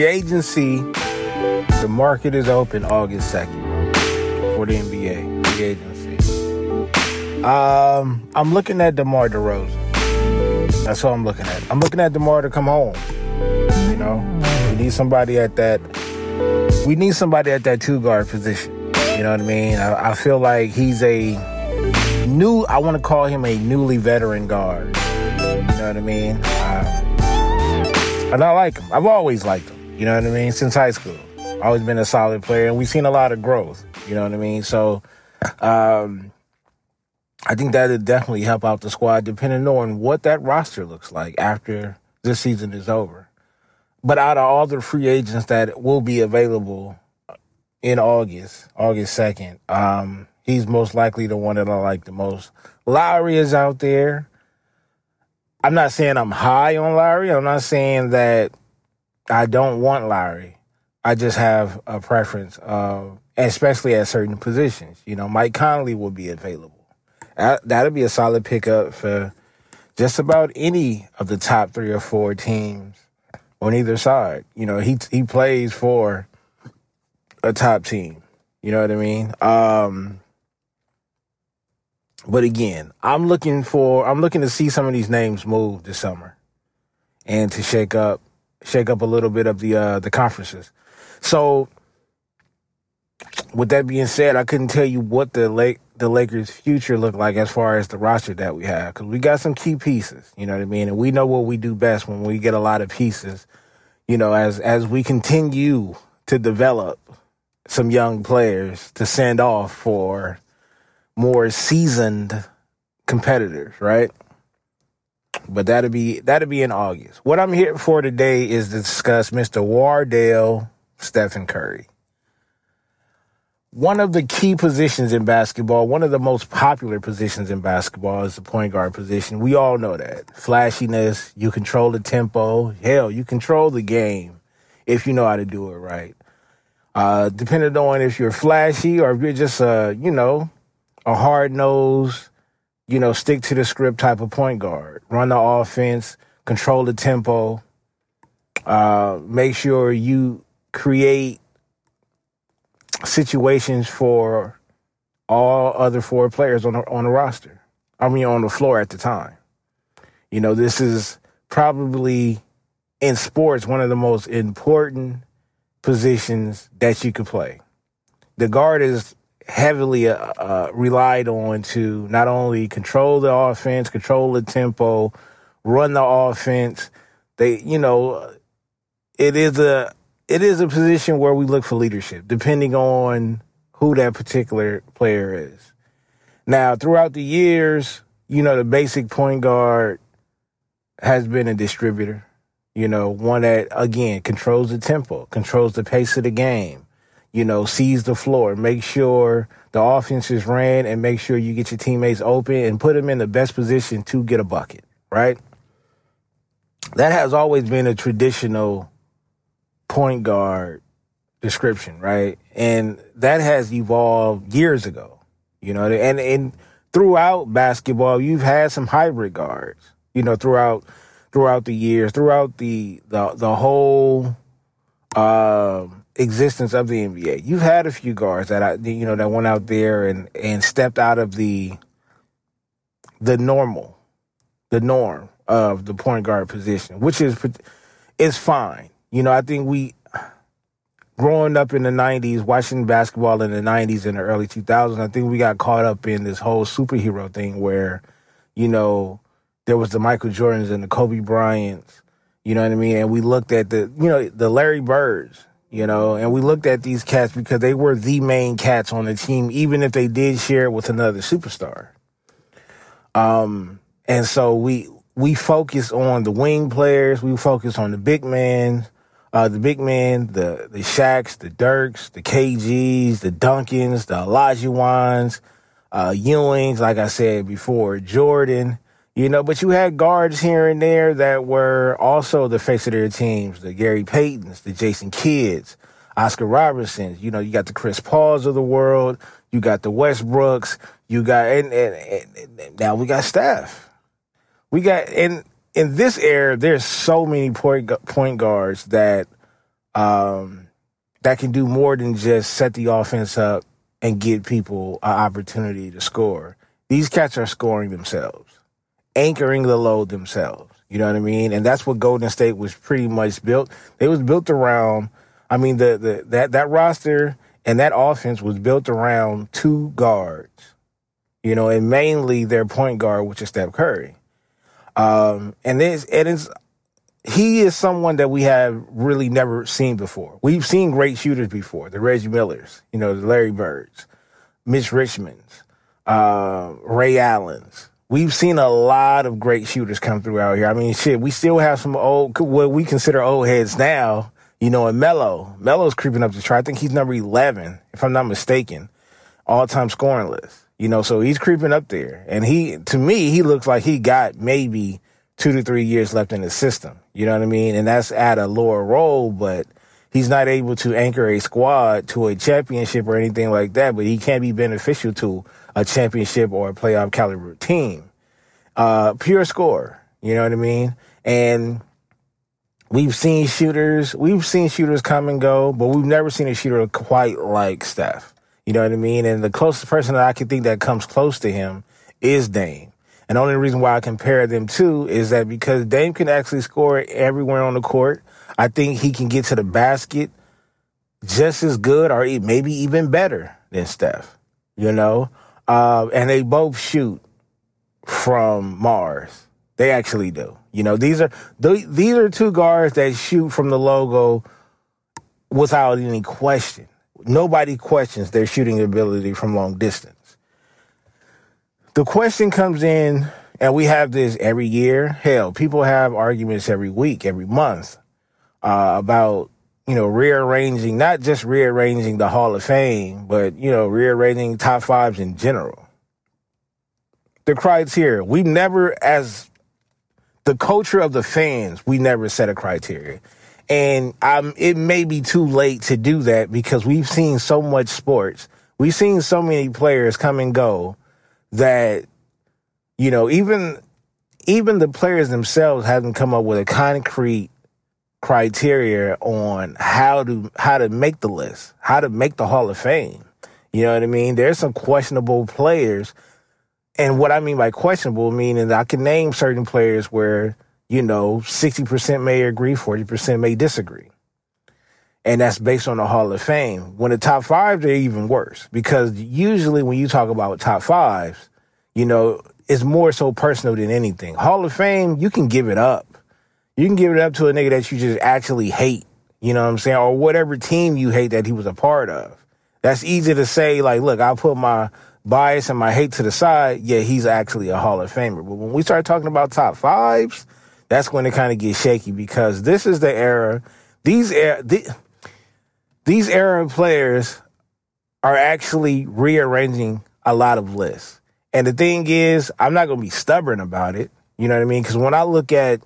free agency, the market is open August 2nd for the NBA free agency. Um, I'm looking at DeMar DeRozan. That's what I'm looking at. I'm looking at DeMar to come home. You know, we need somebody at that. We need somebody at that two guard position. You know what I mean? I, I feel like he's a new. I want to call him a newly veteran guard. You know what I mean? Um, and I like him. I've always liked him. You know what I mean? Since high school, always been a solid player, and we've seen a lot of growth. You know what I mean? So, um, I think that would definitely help out the squad, depending on what that roster looks like after this season is over. But out of all the free agents that will be available in August, August 2nd, um, he's most likely the one that I like the most. Lowry is out there. I'm not saying I'm high on Lowry. I'm not saying that I don't want Lowry. I just have a preference, uh, especially at certain positions. You know, Mike Conley will be available. That'll be a solid pickup for just about any of the top three or four teams on either side. You know, he he plays for a top team. You know what I mean? Um, but again, I'm looking for I'm looking to see some of these names move this summer, and to shake up shake up a little bit of the uh, the conferences. So, with that being said, I couldn't tell you what the Lake the Lakers' future look like as far as the roster that we have because we got some key pieces. You know what I mean, and we know what we do best when we get a lot of pieces. You know, as as we continue to develop some young players to send off for more seasoned competitors, right? But that'll be that'll be in August. What I'm here for today is to discuss Mr. Wardell Stephen Curry. One of the key positions in basketball, one of the most popular positions in basketball is the point guard position. We all know that. Flashiness, you control the tempo. Hell, you control the game if you know how to do it right. Uh, depending on if you're flashy or if you're just a, you know, a hard nosed, you know, stick to the script type of point guard. Run the offense, control the tempo, uh, make sure you create situations for all other four players on the, on the roster. I mean, on the floor at the time. You know, this is probably in sports one of the most important positions that you could play. The guard is heavily uh, uh, relied on to not only control the offense, control the tempo, run the offense. They, you know, it is a it is a position where we look for leadership, depending on who that particular player is. Now, throughout the years, you know, the basic point guard has been a distributor. You know, one that again controls the tempo, controls the pace of the game. You know, seize the floor, make sure the offense is ran, and make sure you get your teammates open and put them in the best position to get a bucket. Right. That has always been a traditional point guard description, right? And that has evolved years ago. You know, and and throughout basketball, you've had some hybrid guards. You know, throughout throughout the years, throughout the the the whole uh, existence of the NBA. You've had a few guards that I, you know, that went out there and and stepped out of the the normal, the norm of the point guard position, which is is fine. You know, I think we growing up in the 90s, watching basketball in the 90s and the early 2000s, I think we got caught up in this whole superhero thing where, you know, there was the Michael Jordans and the Kobe Bryants, you know what I mean? And we looked at the, you know, the Larry Birds, you know, and we looked at these cats because they were the main cats on the team, even if they did share it with another superstar. Um, and so we, we focus on the wing players, we focus on the big men, uh, the big men, the, the Shaqs, the Dirks, the KGs, the Duncans, the Olajuwons, uh, Ewings, like I said before, Jordan, you know, but you had guards here and there that were also the face of their teams, the Gary Paytons, the Jason Kidds, Oscar Robertsons. You know, you got the Chris Pauls of the world, you got the Westbrooks, you got, and, and, and now we got Steph. We got, and in this era, there's so many point, point guards that um, that can do more than just set the offense up and give people an opportunity to score. These cats are scoring themselves, anchoring the load themselves. You know what I mean? And that's what Golden State was pretty much built. It was built around. I mean, the, the that that roster and that offense was built around two guards. You know, and mainly their point guard, which is Steph Curry. Um, and it's, and it's he is someone that we have really never seen before. We've seen great shooters before, the Reggie Millers, you know, the Larry Birds, Mitch Richmonds, uh, Ray Allens. We've seen a lot of great shooters come through out here. I mean, shit, we still have some old, what we consider old heads now, you know, and Melo. Melo's creeping up the chart. I think he's number 11, if I'm not mistaken, all time scoring list. You know, so he's creeping up there. And he, to me, he looks like he got maybe two to three years left in the system. You know what I mean? And that's at a lower role, but he's not able to anchor a squad to a championship or anything like that, but he can be beneficial to a championship or a playoff caliber team. Uh, pure score. You know what I mean? And we've seen shooters, we've seen shooters come and go, but we've never seen a shooter quite like Steph. You know what I mean? And the closest person that I can think that comes close to him is Dame. And the only reason why I compare them to is that because Dame can actually score everywhere on the court. I think he can get to the basket just as good or maybe even better than Steph, you know? Uh, and they both shoot from Mars. They actually do. You know, these are these are two guards that shoot from the logo without any question. Nobody questions their shooting ability from long distance the question comes in, and we have this every year. Hell, people have arguments every week, every month uh, about you know rearranging, not just rearranging the Hall of Fame, but you know rearranging top fives in general. The criteria we never, as the culture of the fans, we never set a criteria. And um, it may be too late to do that because we've seen so much sports. We've seen so many players come and go that you know even even the players themselves haven't come up with a concrete criteria on how to how to make the list, how to make the Hall of Fame. You know what I mean? There's some questionable players. And what I mean by questionable meaning I can name certain players where, you know, 60% may agree, 40% may disagree and that's based on the Hall of Fame. When the top five, they're even worse because usually when you talk about top fives, you know, it's more so personal than anything. Hall of Fame, you can give it up. You can give it up to a nigga that you just actually hate, you know what I'm saying, or whatever team you hate that he was a part of. That's easy to say, like, look, I'll put my bias and my hate to the side. Yeah, he's actually a Hall of Famer. But when we start talking about top fives, that's when it kind of gets shaky because this is the era. These era. The, these era players are actually rearranging a lot of lists. And the thing is, I'm not going to be stubborn about it. You know what I mean? Because when I look at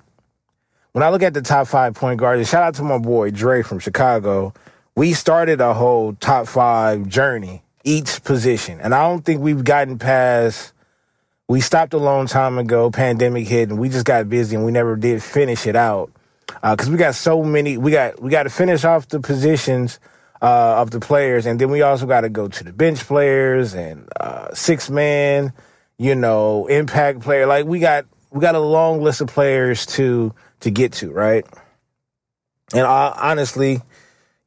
when I look at the top five point guards, shout out to my boy Dre from Chicago. We started a whole top five journey, each position, and I don't think we've gotten past. We stopped a long time ago. Pandemic hit, and we just got busy, and we never did finish it out uh, we got so many. We got we got to finish off the positions uh, of the players, and then we also got to go to the bench players and uh, six man, you know, impact player. Like we got we got a long list of players to to get to, right? And uh, honestly,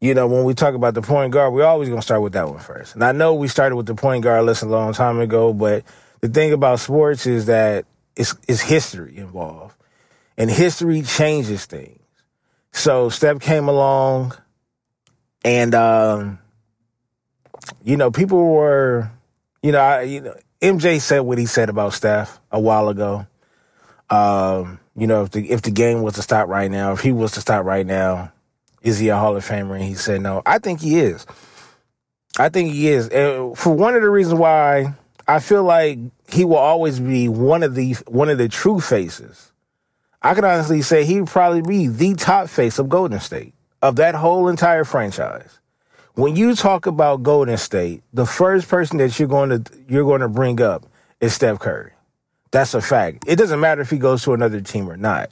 you know, when we talk about the point guard, we're always gonna start with that one first. And I know we started with the point guard list a long time ago, but the thing about sports is that it's, it's history involved, and history changes things. So Steph came along, and um, you know, people were, you know, I, you know, MJ said what he said about Steph a while ago. Um, you know, if the if the game was to stop right now, if he was to stop right now, is he a Hall of Famer? And he said no. I think he is. I think he is. And for one of the reasons why I feel like he will always be one of the one of the true faces I can honestly say he'd probably be the top face of Golden State, of that whole entire franchise. When you talk about Golden State, the first person that you're going to you're going to bring up is Steph Curry. That's a fact. It doesn't matter if he goes to another team or not.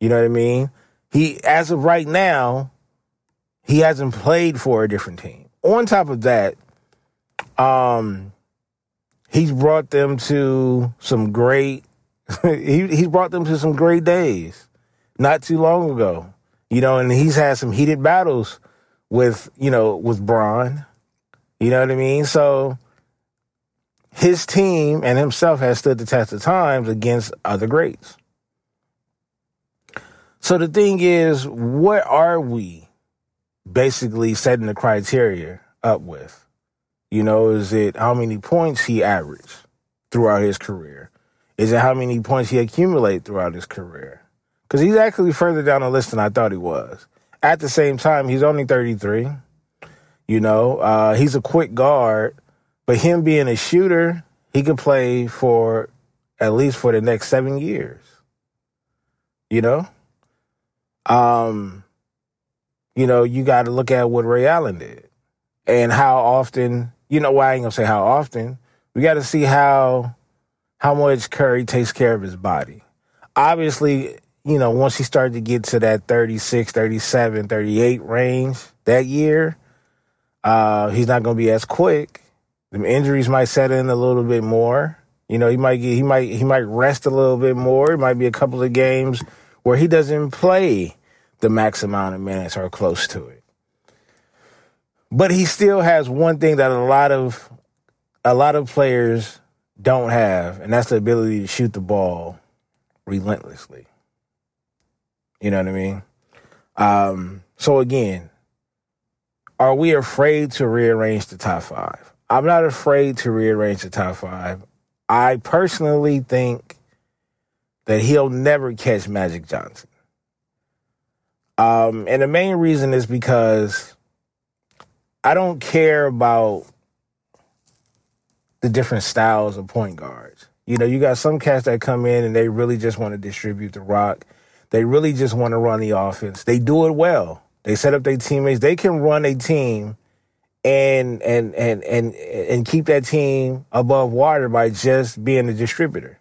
You know what I mean? He as of right now, he hasn't played for a different team. On top of that, um, he's brought them to some great. he he's brought them to some great days, not too long ago. You know, and he's had some heated battles with you know with Bron. You know what I mean? So his team and himself has stood the test of times against other greats. So the thing is, what are we basically setting the criteria up with? You know, is it how many points he averaged throughout his career? Is it how many points he accumulated throughout his career? Because he's actually further down the list than I thought he was. At the same time, he's only 33. You know, uh, he's a quick guard, but him being a shooter, he could play for at least for the next seven years. You know? Um, you know, you got to look at what Ray Allen did and how often, you know, why I ain't gonna say how often. We got to see how, how much Curry takes care of his body. Obviously, you know, once he started to get to that 36, 37, 38 range that year, uh, he's not going to be as quick. The injuries might set in a little bit more. You know, he might get, he might, he might rest a little bit more. It might be a couple of games where he doesn't play the max amount of minutes or close to it. But he still has one thing that a lot of a lot of players don't have, and that's the ability to shoot the ball relentlessly. You know what I mean? Um, so again, are we afraid to rearrange the top five? I'm not afraid to rearrange the top five. I personally think that he'll never catch Magic Johnson. Um, and the main reason is because I don't care about the different styles of point guards. You know, you got some cats that come in and they really just want to distribute the rock. They really just want to run the offense. They do it well. They set up their teammates. They can run a team and and and and and keep that team above water by just being a distributor.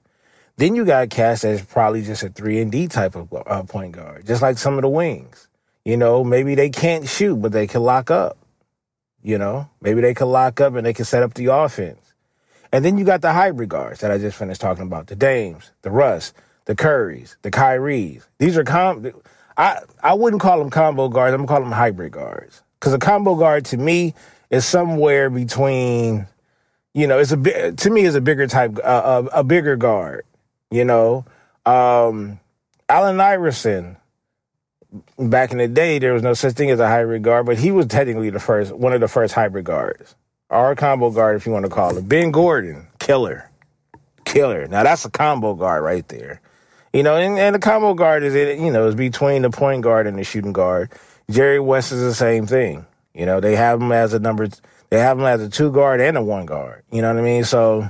Then you got cast as probably just a three and D type of uh, point guard, just like some of the wings. You know, maybe they can't shoot, but they can lock up. You know, maybe they can lock up and they can set up the offense. And then you got the hybrid guards that I just finished talking about: the Dames, the Russ, the Currys, the Kyries. These are com. I I wouldn't call them combo guards. I'm gonna call them hybrid guards because a combo guard to me is somewhere between, you know, it's a to me is a bigger type, uh, a, a bigger guard. You know, um, Allen Iverson. Back in the day, there was no such thing as a hybrid guard, but he was technically the first, one of the first hybrid guards, or combo guard, if you want to call it. Ben Gordon, killer, killer. Now that's a combo guard right there. You know, and, and the combo guard is, you know, is between the point guard and the shooting guard. Jerry West is the same thing. You know, they have him as a number, they have him as a two guard and a one guard. You know what I mean? So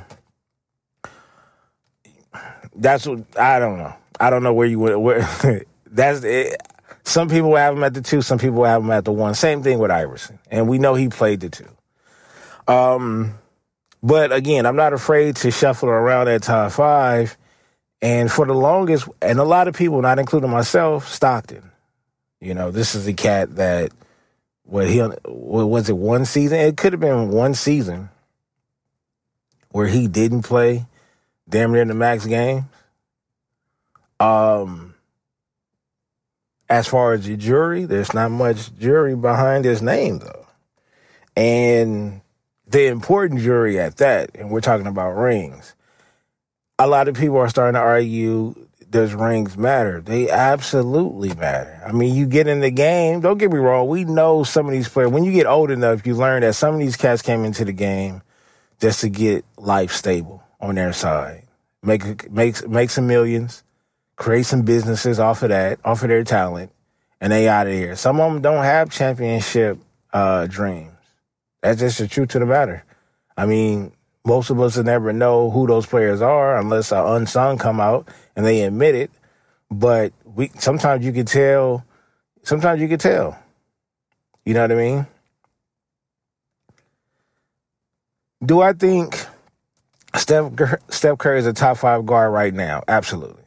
that's what I don't know. I don't know where you would. Where, that's it. Some people have him at the two. Some people have him at the one. Same thing with Iverson, and we know he played the two. Um, but again, I'm not afraid to shuffle around that top five. And for the longest, and a lot of people, not including myself, Stockton. You know, this is a cat that what he was it one season? It could have been one season where he didn't play damn near the max game. Um, as far as the jury, there's not much jury behind his name though, and the important jury at that. And we're talking about rings. A lot of people are starting to argue does rings matter? They absolutely matter. I mean, you get in the game, don't get me wrong, we know some of these players, when you get old enough, you learn that some of these cats came into the game just to get life stable on their side make make make some millions, create some businesses off of that, off of their talent, and they out of here. Some of them don't have championship uh, dreams. That's just the truth to the matter. I mean, most of us will never know who those players are unless an unsung come out and they admit it. But we sometimes you can tell. Sometimes you can tell. You know what I mean? Do I think Steph Steph Curry is a top five guard right now. Absolutely,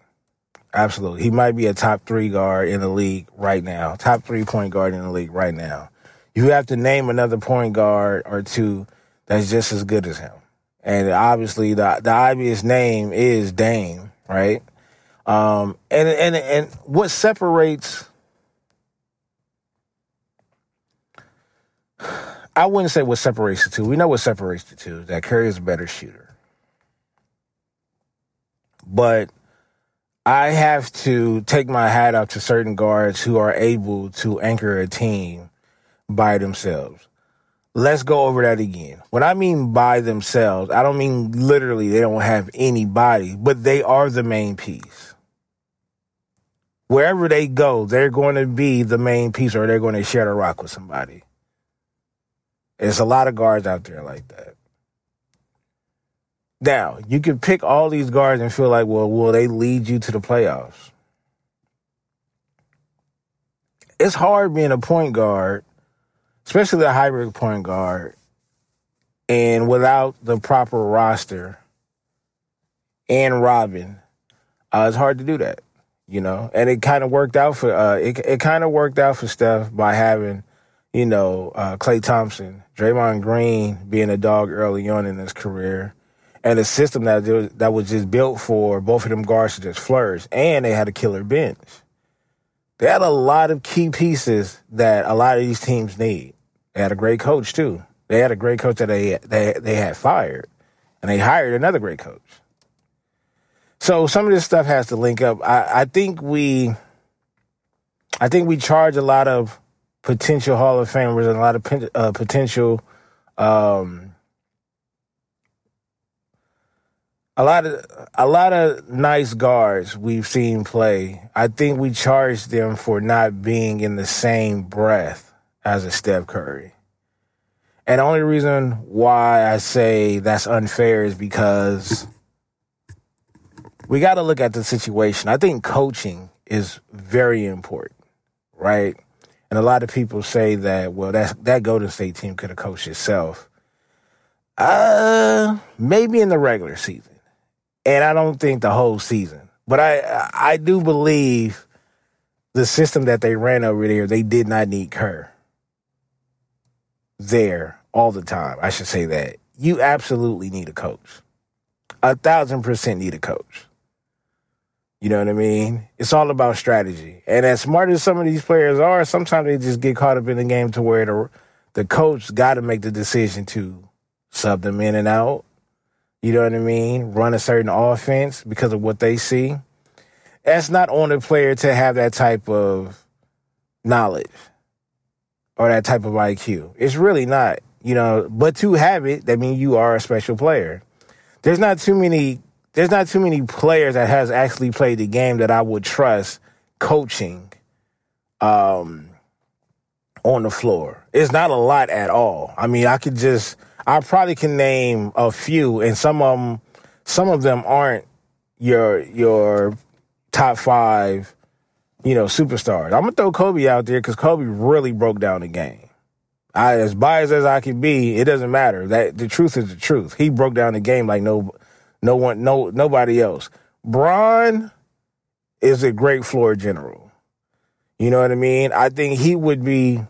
absolutely. He might be a top three guard in the league right now. Top three point guard in the league right now. You have to name another point guard or two that's just as good as him. And obviously the the obvious name is Dame, right? Um, and and and what separates I wouldn't say what separates the two. We know what separates the two. That Curry is a better shooter. But I have to take my hat off to certain guards who are able to anchor a team by themselves. Let's go over that again. What I mean by themselves, I don't mean literally they don't have anybody, but they are the main piece. Wherever they go, they're going to be the main piece or they're going to share the rock with somebody. There's a lot of guards out there like that. Now, you can pick all these guards and feel like, well, will they lead you to the playoffs? It's hard being a point guard, especially the hybrid point guard, and without the proper roster and Robin, uh, it's hard to do that, you know. And it kind of worked out for uh, it. It kind of worked out for Steph by having you know, uh, Klay Thompson, Draymond Green being a dog early on in his career, and a system that that was just built for both of them guards to just flourish, and they had a killer bench. They had a lot of key pieces that a lot of these teams need. They had a great coach too. They had a great coach that they they they had fired, and they hired another great coach. So some of this stuff has to link up. I, I think we, I think we charge a lot of potential Hall of Famers and a lot of uh, potential, um, a lot of a lot of nice guards we've seen play. I think we charge them for not being in the same breath as a Steph Curry. And the only reason why I say that's unfair is because we got to look at the situation. I think coaching is very important, right? And a lot of people say that, well, that's, that Golden State team could have coached itself. Uh, maybe in the regular season. And I don't think the whole season. But I, I do believe the system that they ran over there, they did not need Kerr there all the time. I should say that. You absolutely need a coach. A thousand percent need a coach. You know what I mean? It's all about strategy. And as smart as some of these players are, sometimes they just get caught up in the game to where the the coach got to make the decision to sub them in and out. You know what I mean? Run a certain offense because of what they see. That's not on the player to have that type of knowledge or that type of IQ. It's really not, you know, but to have it, that means you are a special player. There's not too many there's not too many players that has actually played the game that I would trust coaching um, on the floor. It's not a lot at all. I mean, I could just I probably can name a few, and some of them some of them aren't your your top five, you know, superstars. I'm gonna throw Kobe out there because Kobe really broke down the game. I, as biased as I can be, it doesn't matter. That the truth is the truth. He broke down the game like no no one, no nobody else. Bron is a great floor general. You know what I mean? I think he would be.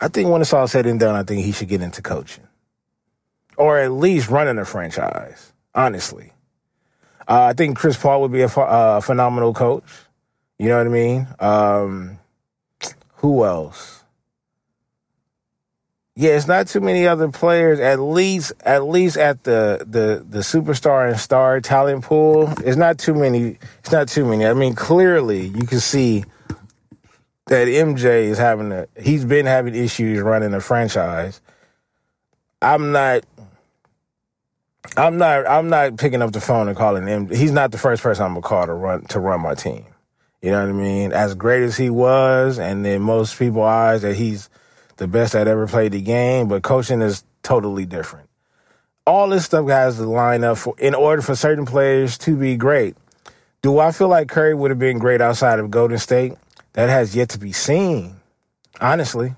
I think when it's all said and done, I think he should get into coaching, or at least running a franchise. Honestly, uh, I think Chris Paul would be a uh, phenomenal coach. You know what I mean? Um, who else? Yeah, it's not too many other players. At least, at least at the the the superstar and star talent pool, it's not too many. It's not too many. I mean, clearly you can see that MJ is having a. He's been having issues running the franchise. I'm not. I'm not. I'm not picking up the phone and calling him. He's not the first person I'm gonna call to run to run my team. You know what I mean? As great as he was, and in most people's eyes, that he's the best that ever played the game, but coaching is totally different. All this stuff has to line up for in order for certain players to be great. Do I feel like Curry would have been great outside of Golden State? That has yet to be seen, honestly.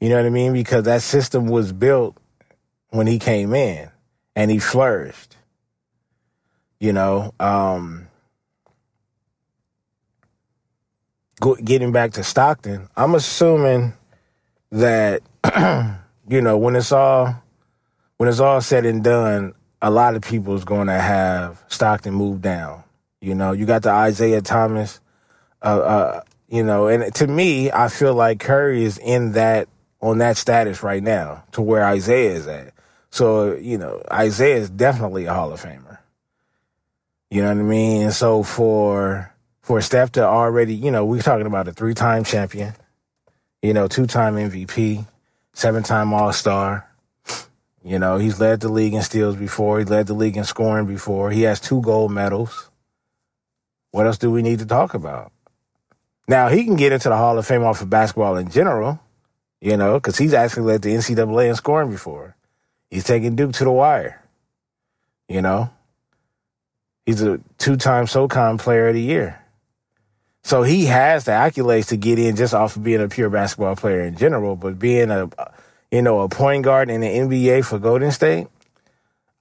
You know what I mean? Because that system was built when he came in and he flourished. You know, um, getting back to Stockton, I'm assuming that you know when it's all when it's all said and done, a lot of people is going to have Stockton move down. You know, you got the Isiah Thomas, uh, uh, you know, and to me, I feel like Curry is in that on that status right now to where Isiah is at. So, you know, Isiah is definitely a Hall of Famer. You know what I mean? And so for for Steph to already, you know, we're talking about a three time champion, you know, two time MVP, seven time All Star. You know, he's led the league in steals before. He led the league in scoring before. He has two gold medals. What else do we need to talk about? Now he can get into the Hall of Fame off of basketball in general, you know, because he's actually led the NCAA in scoring before. He's taking Duke to the wire, you know. He's a two-time SoCon Player of the Year, so he has the accolades to get in just off of being a pure basketball player in general. But being a, you know, a point guard in the NBA for Golden State,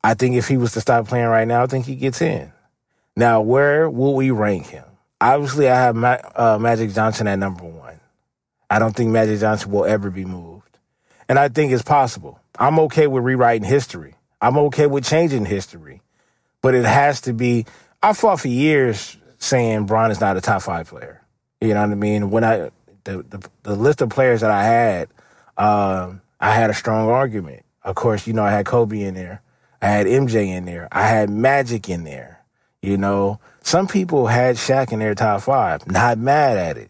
I think if he was to stop playing right now, I think he gets in. Now, where will we rank him? Obviously, I have Ma- uh, Magic Johnson at number one. I don't think Magic Johnson will ever be moved. And I think it's possible. I'm okay with rewriting history. I'm okay with changing history. But it has to be. I fought for years saying Bron is not a top five player. You know what I mean? When I, the, the, the list of players that I had, um, I had a strong argument. Of course, you know, I had Kobe in there. I had MJ in there. I had Magic in there. You know, some people had Shaq in their top five. Not mad at it.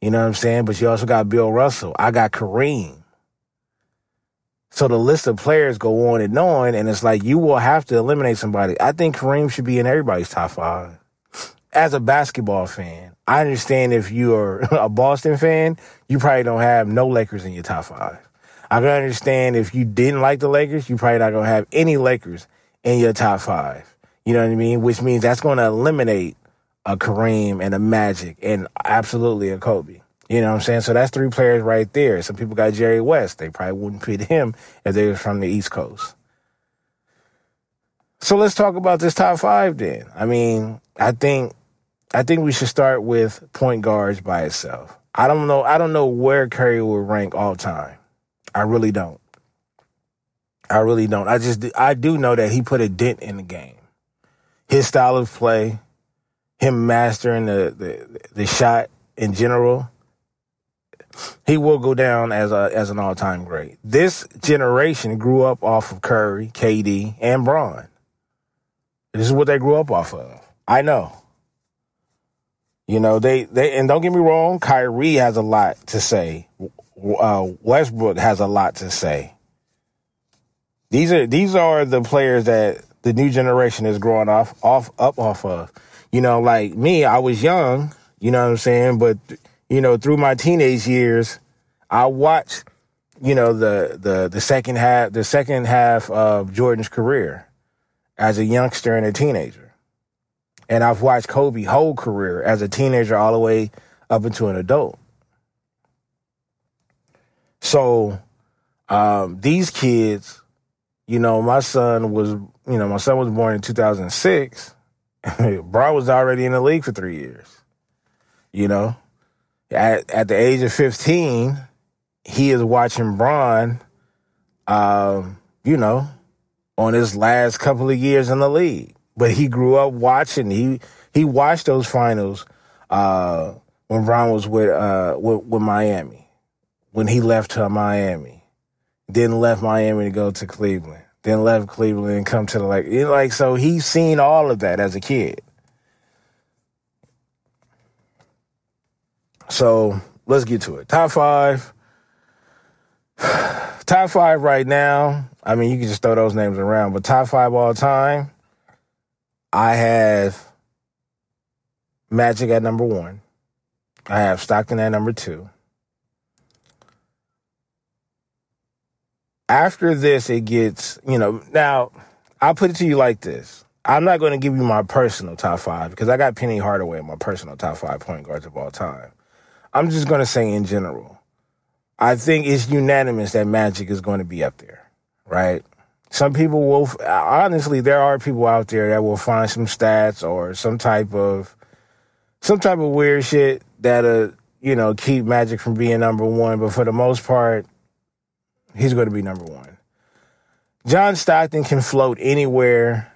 You know what I'm saying? But you also got Bill Russell. I got Kareem. So the list of players go on and on, and it's like you will have to eliminate somebody. I think Kareem should be in everybody's top five. As a basketball fan, I understand if you are a Boston fan, you probably don't have no Lakers in your top five. I can understand if you didn't like the Lakers, you probably not gonna have any Lakers in your top five. You know what I mean? Which means that's to eliminate a Kareem and a Magic and absolutely a Kobe. You know what I'm saying? So that's three players right there. Some people got Jerry West. They probably wouldn't pick him if they were from the East Coast. So let's talk about this top five then. I mean, I think I think we should start with point guards by itself. I don't know. I don't know where Curry will rank all time. I really don't. I really don't. I just I do know that he put a dent in the game his style of play, him mastering the, the, the shot in general, he will go down as a as an all time great. This generation grew up off of Curry, KD, and Bron. This is what they grew up off of. I know. You know they they and don't get me wrong, Kyrie has a lot to say. Uh, Westbrook has a lot to say. These are these are the players that the new generation is growing off off up off of. You know, like me, I was young, you know what I'm saying? But you know, through my teenage years, I watched, you know, the the the second half the second half of Jordan's career as a youngster and a teenager. And I've watched Kobe whole career as a teenager all the way up into an adult. So um, these kids, you know, my son was you know, my son was born in 2006. Bron was already in the league for three years. You know, at, at the age of 15, he is watching Bron, um, you know, on his last couple of years in the league. But he grew up watching. He he watched those finals uh, when Bron was with, uh, with with Miami, when he left to Miami, then left Miami to go to Cleveland then left Cleveland and come to the like like so he's seen all of that as a kid. So let's get to it. Top five. top five right now. I mean, you can just throw those names around, but top five all time. I have Magic at number one. I have Stockton at number two. after this, it gets, you know, now I'll put it to you like this. I'm not going to give you my personal top five because I got Penny Hardaway in my personal top five point guards of all time. I'm just going to say in general, I think it's unanimous that Magic is going to be up there, right? Some people will, honestly, there are people out there that will find some stats or some type of, some type of weird shit that'll, uh, you know, keep Magic from being number one. But for the most part, he's going to be number one. John Stockton can float anywhere.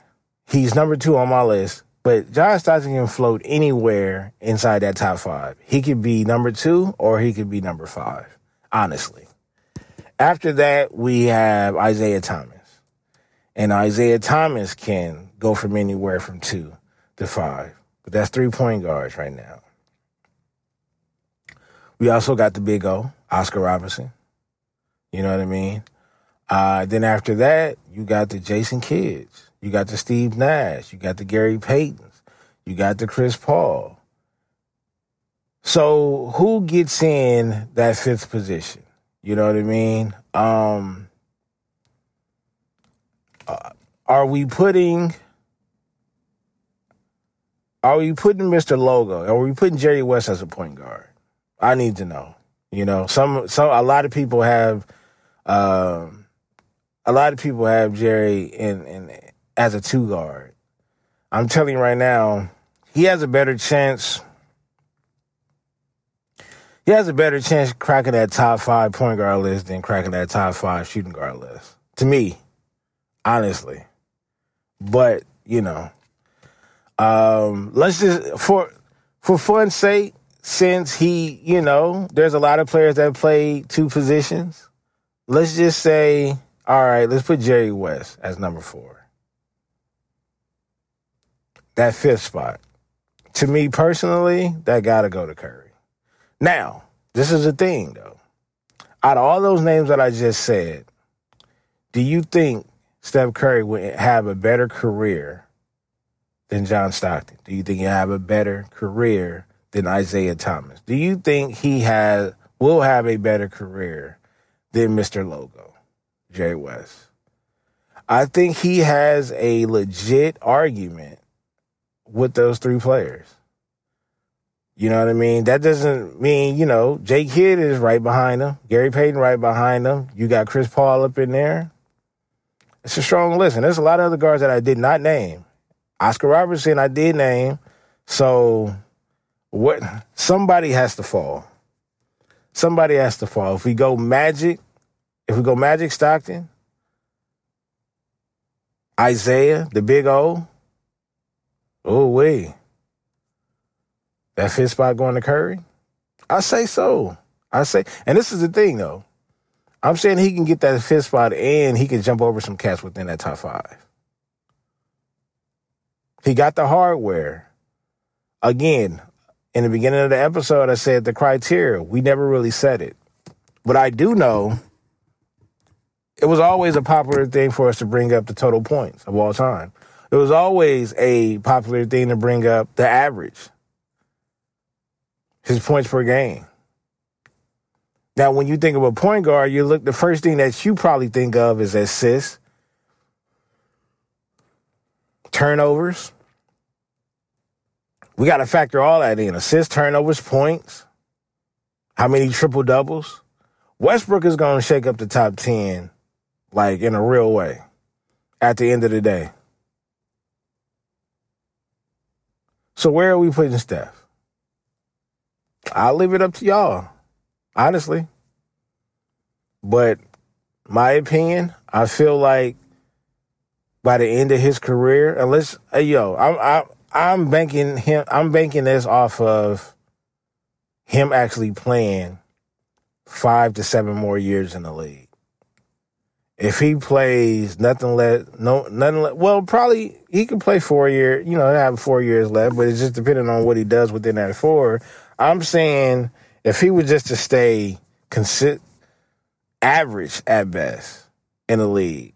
He's number two on my list, but John Stockton can float anywhere inside that top five. He could be number two or he could be number five, honestly. After that, we have Isiah Thomas. And Isiah Thomas can go from anywhere from two to five. But that's three point guards right now. We also got the big O, Oscar Robertson. You know what I mean? Uh, then after that, you got the Jason Kidds. You got the Steve Nash. You got the Gary Paytons. You got the Chris Paul. So who gets in that fifth position? You know what I mean? Um, uh, are we putting are we putting Mr. Logo? Are we putting Jerry West as a point guard? I need to know. You know, some some a lot of people have um, a lot of people have Jerry in, in as a two guard. I'm telling you right now, he has a better chance. He has a better chance cracking that top five point guard list than cracking that top five shooting guard list. To me, honestly. But, you know, um, let's just for for fun's sake, since he, you know, there's a lot of players that play two positions. Let's just say, all right, let's put Jerry West as number four. That fifth spot. To me personally, that gotta go to Curry. Now, this is the thing though. Out of all those names that I just said, do you think Steph Curry would have a better career than John Stockton? Do you think he'll have a better career than Isiah Thomas? Do you think he has will have a better career than Mr. Logo, Jay West? I think he has a legit argument with those three players. You know what I mean? That doesn't mean, you know, J Kidd is right behind him, Gary Payton right behind him. You got Chris Paul up in there. It's a strong list. And there's a lot of other guards that I did not name. Oscar Robertson, I did name. So what somebody has to fall. Somebody has to fall. If we go Magic, if we go Magic Stockton, Isiah, the big O, oh wait. That fifth spot going to Curry? I say so. I say, and this is the thing though. I'm saying he can get that fifth spot and he can jump over some cats within that top five. He got the hardware. Again, in the beginning of the episode, I said the criteria. We never really said it. But I do know it was always a popular thing for us to bring up the total points of all time. It was always a popular thing to bring up the average, his points per game. Now, when you think of a point guard, you look the first thing that you probably think of is assists, turnovers. We got to factor all that in: assists, turnovers, points. How many triple doubles? Westbrook is going to shake up the top ten, like in a real way, at the end of the day. So where are we putting Steph? I'll leave it up to y'all honestly. But my opinion, I feel like by the end of his career, unless hey, yo, I'm I, I'm banking him. I'm banking this off of him actually playing five to seven more years in the league. If he plays nothing less, no nothing. Well, probably he could play four year. You know, have four years left, but it's just depending on what he does within that four. I'm saying if he was just to stay consi- average at best in the league,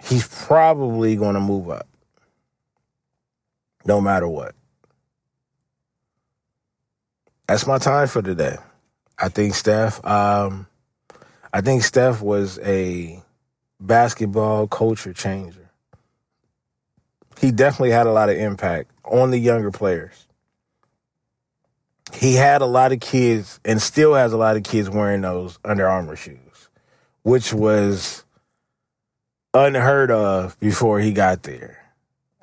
he's probably going to move up no matter what. That's my time for today. I think Steph, um, I think Steph was a basketball culture changer. He definitely had a lot of impact on the younger players he had a lot of kids and still has a lot of kids wearing those Under Armour shoes, which was unheard of before he got there.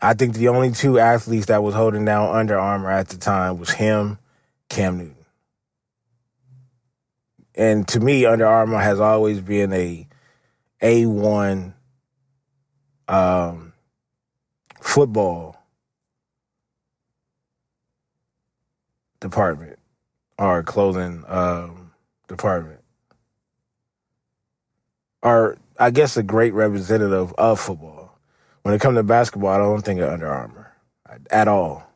I think the only two athletes that was holding down Under Armour at the time was him, Cam Newton. And to me, Under Armour has always been a A1 um, football department our clothing um, department. Or I guess a great representative of football. When it comes to basketball, I don't think of Under Armour at all.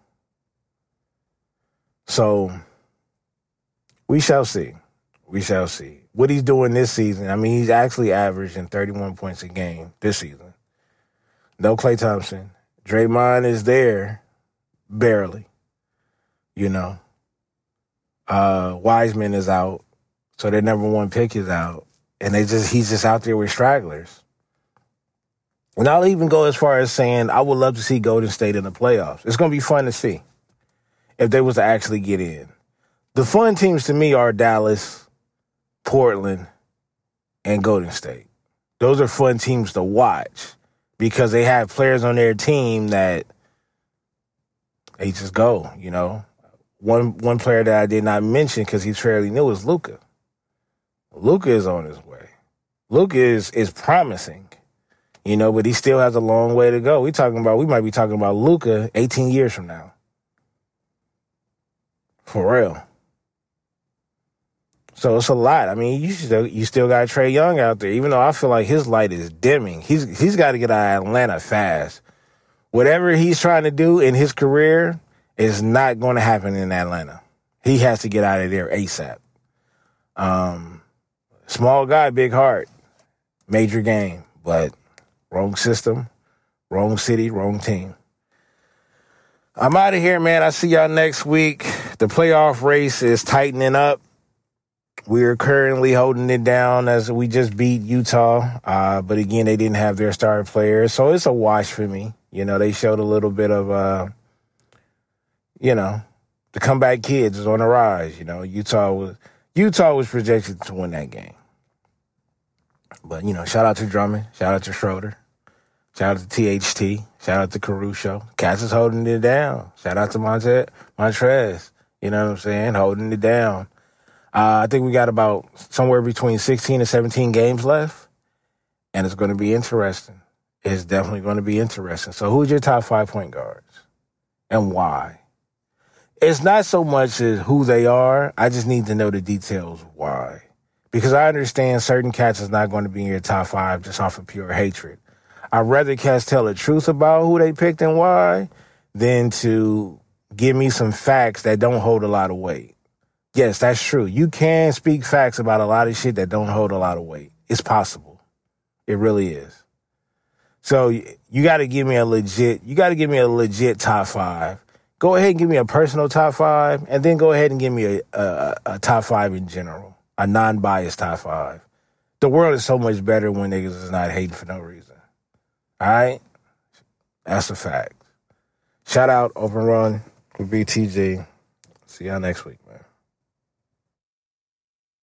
So we shall see. We shall see. What he's doing this season, I mean, he's actually averaging 31 points a game this season. No Klay Thompson. Draymond is there, barely. You know. Uh, Wiseman is out, so their number one pick is out, and they just he's just out there with stragglers. And I'll even go as far as saying I would love to see Golden State in the playoffs. It's going to be fun to see if they was to actually get in. The fun teams to me are Dallas, Portland, and Golden State. Those are fun teams to watch because they have players on their team that they just go, you know. One one player that I did not mention because he's fairly new is Luka. Luka is on his way. Luka is is promising, you know, but he still has a long way to go. We talking about we might be talking about Luka 18 years from now. For real. So it's a lot. I mean, you still you still got Trae Young out there, even though I feel like his light is dimming. He's he's got to get out of Atlanta fast. Whatever he's trying to do in his career, is not going to happen in Atlanta. He has to get out of there ASAP. Um, small guy, big heart, major game, but wrong system, wrong city, wrong team. I'm out of here, man. I see y'all next week. The playoff race is tightening up. We're currently holding it down as we just beat Utah. Uh, but again, they didn't have their star players. So it's a wash for me. You know, they showed a little bit of, uh, you know, the comeback kids is on the rise. You know, Utah was Utah was projected to win that game. But you know, shout out to Drummond, shout out to Schroeder, shout out to THT, shout out to Caruso. Cats is holding it down. Shout out to Monte Montrez. You know what I'm saying? Holding it down. Uh, I think we got about somewhere between 16 and 17 games left, and it's going to be interesting. It's definitely going to be interesting. So, who's your top five point guards, and why? It's not so much as who they are. I just need to know the details why. Because I understand certain cats is not going to be in your top five just off of pure hatred. I'd rather cats tell the truth about who they picked and why than to give me some facts that don't hold a lot of weight. Yes, that's true. You can speak facts about a lot of shit that don't hold a lot of weight. It's possible. It really is. So you got to give me a legit, you got to give me a legit top five go ahead and give me a personal top five, and then go ahead and give me a, a, a top five in general, a non-biased top five. The world is so much better when niggas is not hating for no reason. All right, that's a fact. Shout out Open Run with BTG. See y'all next week.